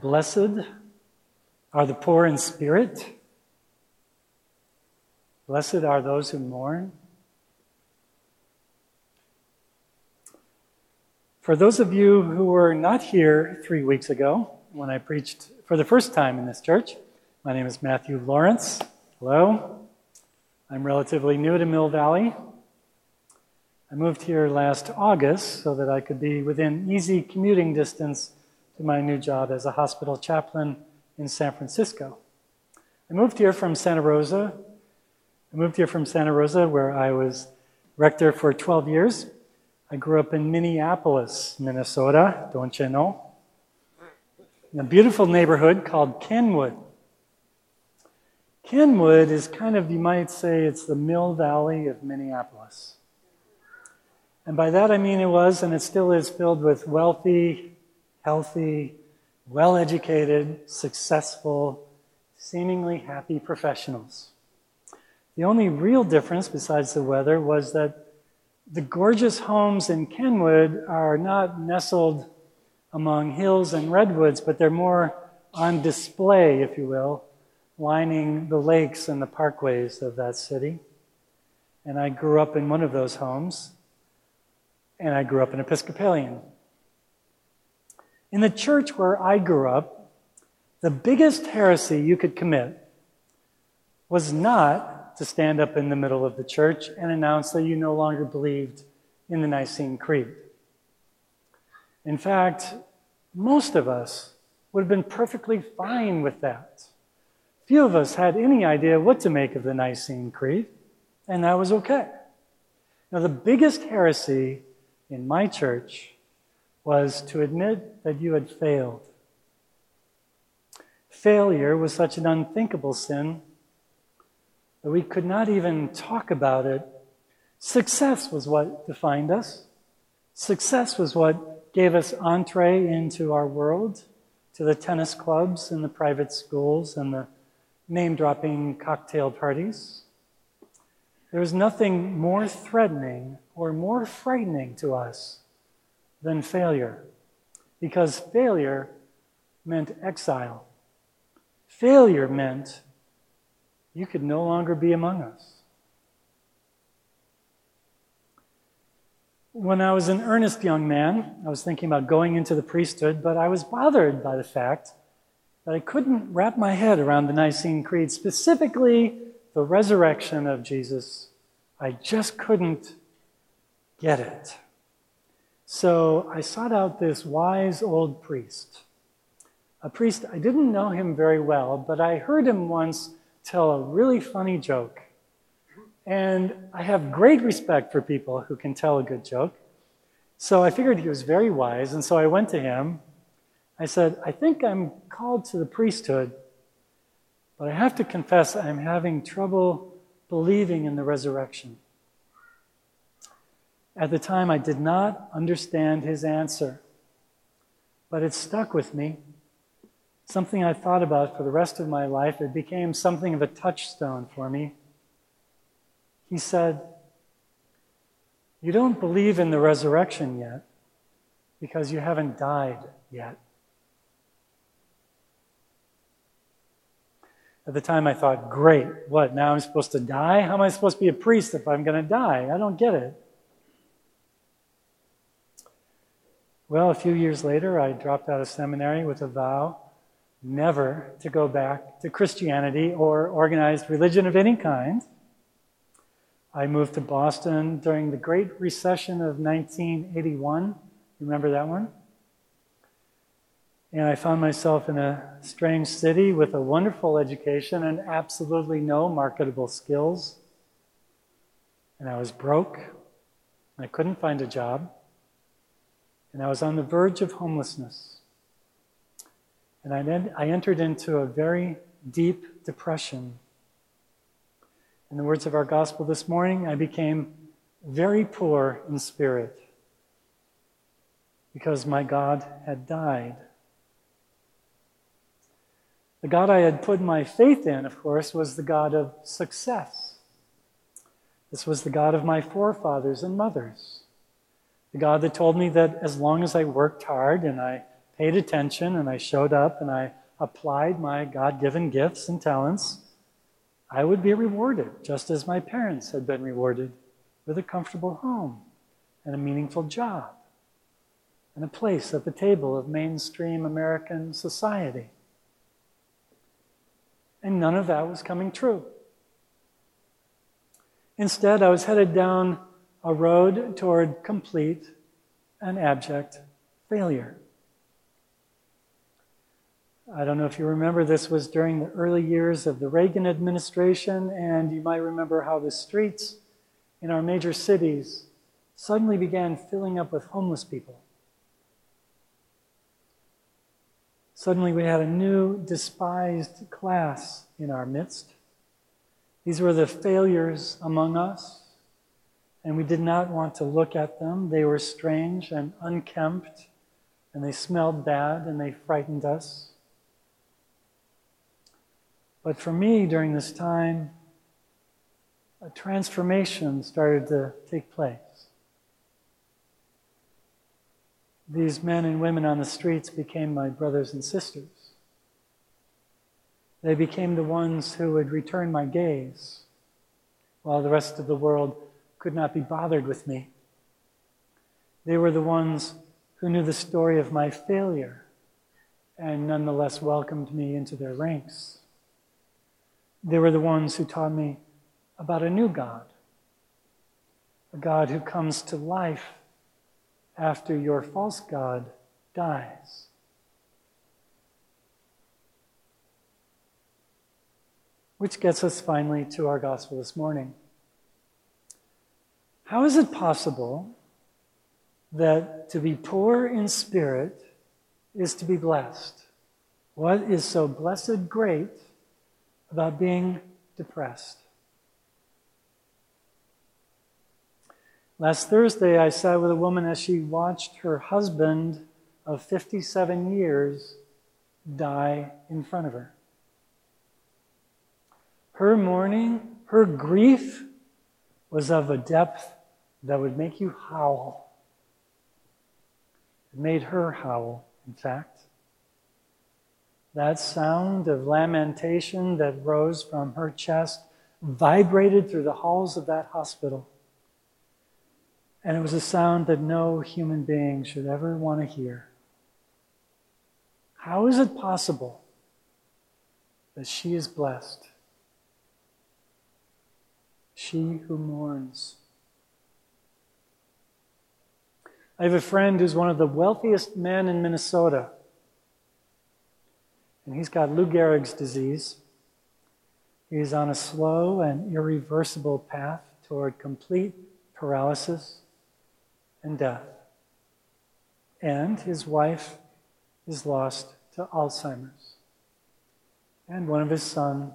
Blessed are the poor in spirit. Blessed are those who mourn. For those of you who were not here three weeks ago when I preached for the first time in this church, my name is Matthew Lawrence. Hello. I'm relatively new to Mill Valley. I moved here last August so that I could be within easy commuting distance to my new job as a hospital chaplain in San Francisco. I moved here from Santa Rosa. I moved here from Santa Rosa, where I was rector for 12 years. I grew up in Minneapolis, Minnesota, don't you know? In a beautiful neighborhood called Kenwood. Kenwood is kind of, you might say, it's the Mill Valley of Minneapolis. And by that I mean it was, and it still is, filled with wealthy, healthy, well educated, successful, seemingly happy professionals. The only real difference, besides the weather, was that the gorgeous homes in Kenwood are not nestled among hills and redwoods, but they're more on display, if you will, lining the lakes and the parkways of that city. And I grew up in one of those homes, and I grew up an Episcopalian. In the church where I grew up, the biggest heresy you could commit was not to stand up in the middle of the church and announce that you no longer believed in the Nicene Creed. In fact, most of us would have been perfectly fine with that. Few of us had any idea what to make of the Nicene Creed, and that was okay. Now, the biggest heresy in my church was to admit that you had failed. Failure was such an unthinkable sin that we could not even talk about it. Success was what defined us. Success was what gave us entree into our world, to the tennis clubs and the private schools and the name dropping cocktail parties. There was nothing more threatening or more frightening to us than failure, because failure meant exile. Failure meant you could no longer be among us. When I was an earnest young man, I was thinking about going into the priesthood, but I was bothered by the fact that I couldn't wrap my head around the Nicene Creed, specifically the resurrection of Jesus. I just couldn't get it. So I sought out this wise old priest. A priest, I didn't know him very well, but I heard him once tell a really funny joke. And I have great respect for people who can tell a good joke. So I figured he was very wise, and so I went to him. I said, I think I'm called to the priesthood, but I have to confess I'm having trouble believing in the resurrection. At the time, I did not understand his answer, but it stuck with me. Something I thought about for the rest of my life. It became something of a touchstone for me. He said, You don't believe in the resurrection yet because you haven't died yet. At the time, I thought, Great, what? Now I'm supposed to die? How am I supposed to be a priest if I'm going to die? I don't get it. Well, a few years later, I dropped out of seminary with a vow never to go back to Christianity or organized religion of any kind. I moved to Boston during the Great Recession of 1981. You Remember that one? And I found myself in a strange city with a wonderful education and absolutely no marketable skills. And I was broke. I couldn't find a job and I was on the verge of homelessness. And I, I entered into a very deep depression. In the words of our gospel this morning, I became very poor in spirit because my God had died. The God I had put my faith in, of course, was the God of success. This was the God of my forefathers and mothers. The God that told me that as long as I worked hard and I paid attention and I showed up and I applied my God given gifts and talents, I would be rewarded, just as my parents had been rewarded with a comfortable home and a meaningful job and a place at the table of mainstream American society. And none of that was coming true. Instead, I was headed down a road toward complete and abject failure. I don't know if you remember, this was during the early years of the Reagan administration, and you might remember how the streets in our major cities suddenly began filling up with homeless people. Suddenly, we had a new despised class in our midst. These were the failures among us, and we did not want to look at them. They were strange and unkempt, and they smelled bad, and they frightened us. But for me, during this time, a transformation started to take place. These men and women on the streets became my brothers and sisters. They became the ones who would return my gaze while the rest of the world could not be bothered with me. They were the ones who knew the story of my failure and nonetheless welcomed me into their ranks. They were the ones who taught me about a new God, a God who comes to life after your false God dies. Which gets us finally to our gospel this morning. How is it possible that to be poor in spirit is to be blessed? What is so blessed great about being depressed? Last Thursday, I sat with a woman as she watched her husband of 57 years die in front of her. Her mourning, her grief was of a depth that would make you howl. It made her howl, in fact. That sound of lamentation that rose from her chest vibrated through the halls of that hospital. And it was a sound that no human being should ever want to hear. How is it possible that she is blessed? She who mourns. I have a friend who's one of the wealthiest men in Minnesota. And he's got Lou Gehrig's disease. He's on a slow and irreversible path toward complete paralysis and death. And his wife is lost to Alzheimer's. And one of his sons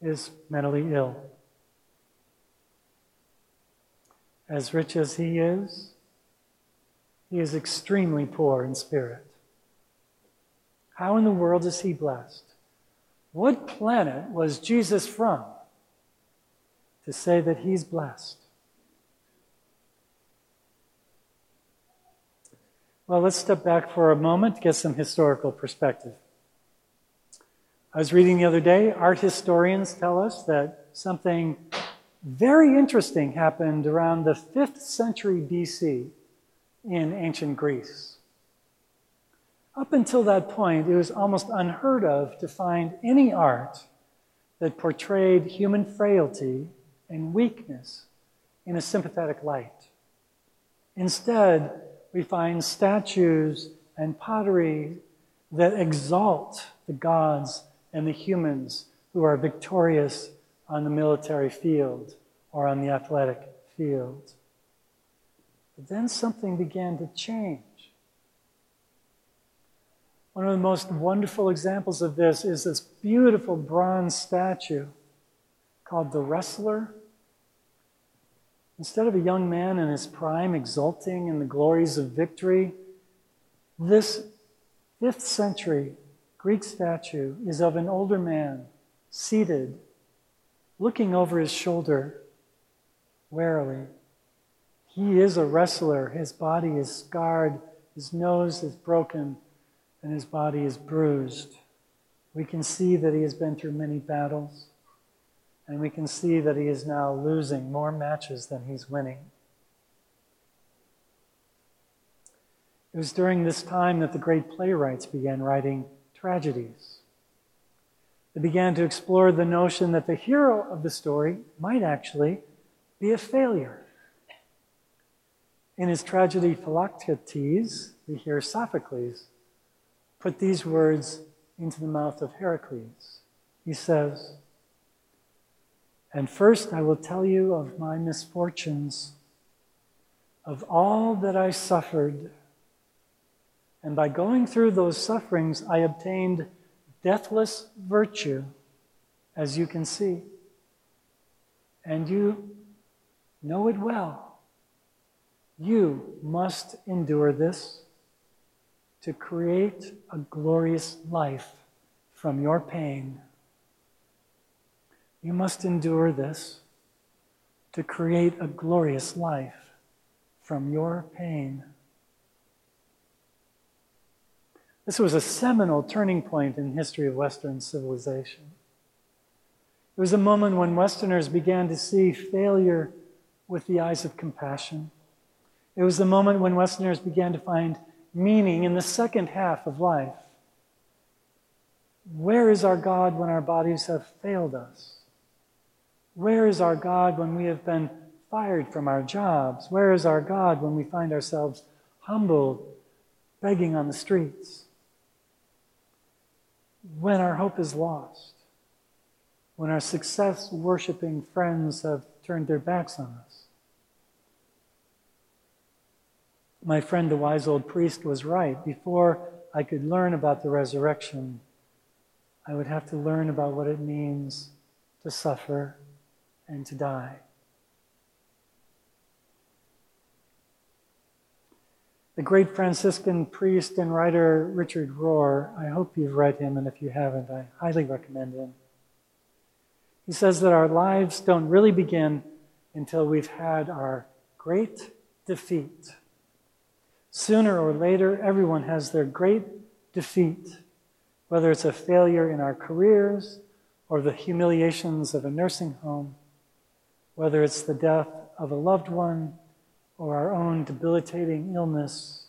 is mentally ill. As rich as he is, he is extremely poor in spirit. How in the world is he blessed? What planet was Jesus from to say that he's blessed? Well, let's step back for a moment to get some historical perspective. I was reading the other day, art historians tell us that something very interesting happened around the 5th century BC in ancient Greece. Up until that point, it was almost unheard of to find any art that portrayed human frailty and weakness in a sympathetic light. Instead, we find statues and pottery that exalt the gods and the humans who are victorious on the military field or on the athletic field. But then something began to change. One of the most wonderful examples of this is this beautiful bronze statue called the Wrestler Instead of a young man in his prime exulting in the glories of victory, this fifth century Greek statue is of an older man seated, looking over his shoulder warily. He is a wrestler. His body is scarred, his nose is broken, and his body is bruised. We can see that he has been through many battles, and we can see that he is now losing more matches than he's winning. It was during this time that the great playwrights began writing tragedies. They began to explore the notion that the hero of the story might actually be a failure. In his tragedy Philoctetes, we hear Sophocles put these words into the mouth of Heracles. He says, And first I will tell you of my misfortunes, of all that I suffered. And by going through those sufferings, I obtained deathless virtue, as you can see. And you know it well. You must endure this to create a glorious life from your pain. You must endure this to create a glorious life from your pain. This was a seminal turning point in the history of Western civilization. It was a moment when Westerners began to see failure with the eyes of compassion. It was the moment when Westerners began to find meaning in the second half of life. Where is our God when our bodies have failed us? Where is our God when we have been fired from our jobs? Where is our God when we find ourselves humbled, begging on the streets? When our hope is lost? When our success worshiping friends have turned their backs on us? My friend, the wise old priest, was right. Before I could learn about the resurrection, I would have to learn about what it means to suffer and to die. The great Franciscan priest and writer Richard Rohr, I hope you've read him, and if you haven't, I highly recommend him. He says that our lives don't really begin until we've had our great defeat. Sooner or later, everyone has their great defeat, whether it's a failure in our careers or the humiliations of a nursing home, whether it's the death of a loved one or our own debilitating illness.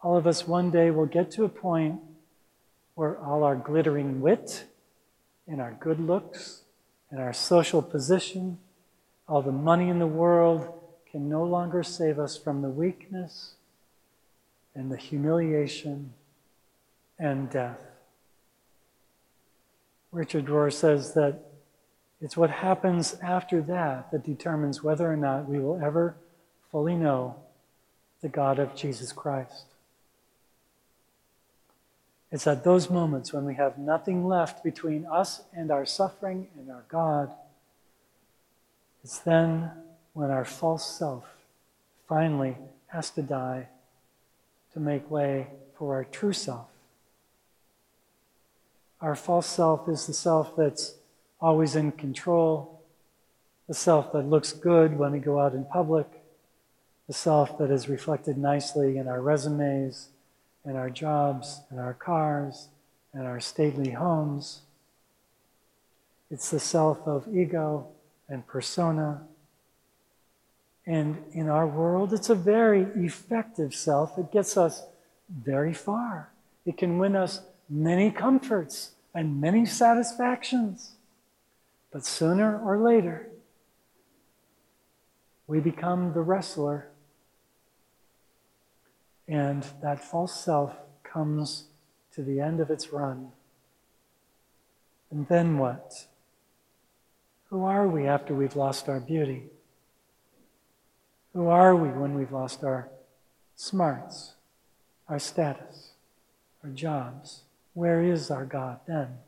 All of us one day will get to a point where all our glittering wit and our good looks and our social position, all the money in the world can no longer save us from the weakness and the humiliation and death. Richard Rohr says that it's what happens after that that determines whether or not we will ever fully know the God of Jesus Christ. It's at those moments when we have nothing left between us and our suffering and our God. It's then when our false self finally has to die to make way for our true self. Our false self is the self that's always in control, the self that looks good when we go out in public, the self that is reflected nicely in our resumes, in our jobs, in our cars, in our stately homes. It's the self of ego and persona and in our world, it's a very effective self. It gets us very far. It can win us many comforts and many satisfactions. But sooner or later, we become the wrestler. And that false self comes to the end of its run. And then what? Who are we after we've lost our beauty? Who are we when we've lost our smarts, our status, our jobs? Where is our God then?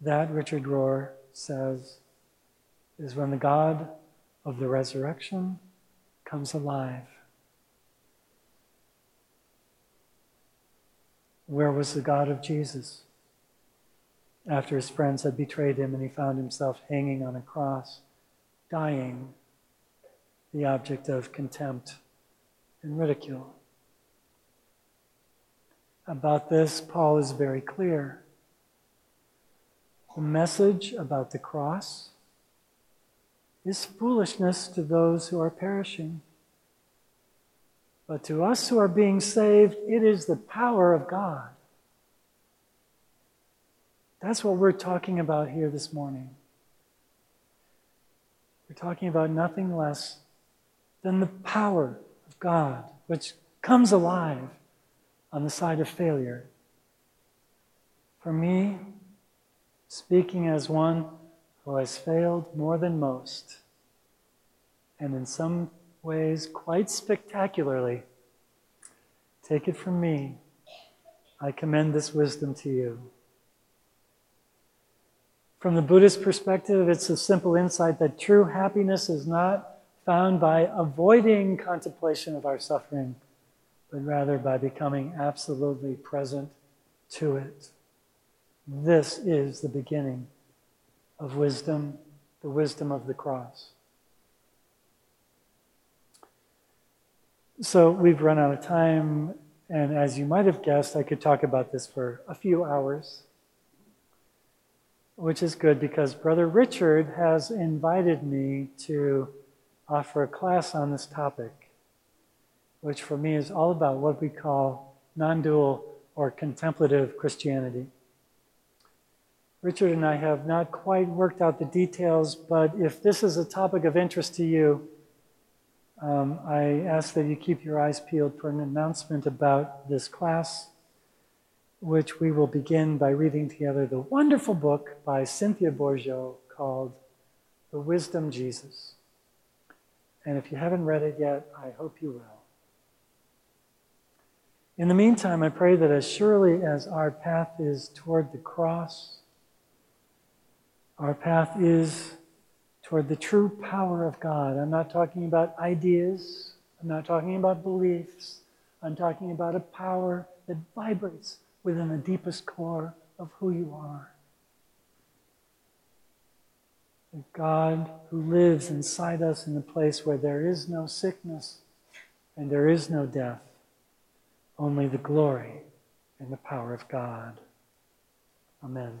That, Richard Rohr says, is when the God of the resurrection comes alive. Where was the God of Jesus after his friends had betrayed him and he found himself hanging on a cross, dying the object of contempt and ridicule. about this, Paul is very clear. The message about the cross is foolishness to those who are perishing. But to us who are being saved, it is the power of God. That's what we're talking about here this morning. We're talking about nothing less than the power of God, which comes alive on the side of failure. For me, speaking as one who has failed more than most, and in some ways quite spectacularly, take it from me, I commend this wisdom to you. From the Buddhist perspective, it's a simple insight that true happiness is not found by avoiding contemplation of our suffering, but rather by becoming absolutely present to it. This is the beginning of wisdom, the wisdom of the cross. So we've run out of time, and as you might have guessed, I could talk about this for a few hours which is good because Brother Richard has invited me to offer a class on this topic, which for me is all about what we call non dual or contemplative Christianity. Richard and I have not quite worked out the details, but if this is a topic of interest to you, um, I ask that you keep your eyes peeled for an announcement about this class which we will begin by reading together the wonderful book by Cynthia Bourgeault called The Wisdom Jesus. And if you haven't read it yet, I hope you will. In the meantime, I pray that as surely as our path is toward the cross, our path is toward the true power of God. I'm not talking about ideas, I'm not talking about beliefs, I'm talking about a power that vibrates within the deepest core of who you are. The God who lives inside us in a place where there is no sickness and there is no death, only the glory and the power of God. Amen.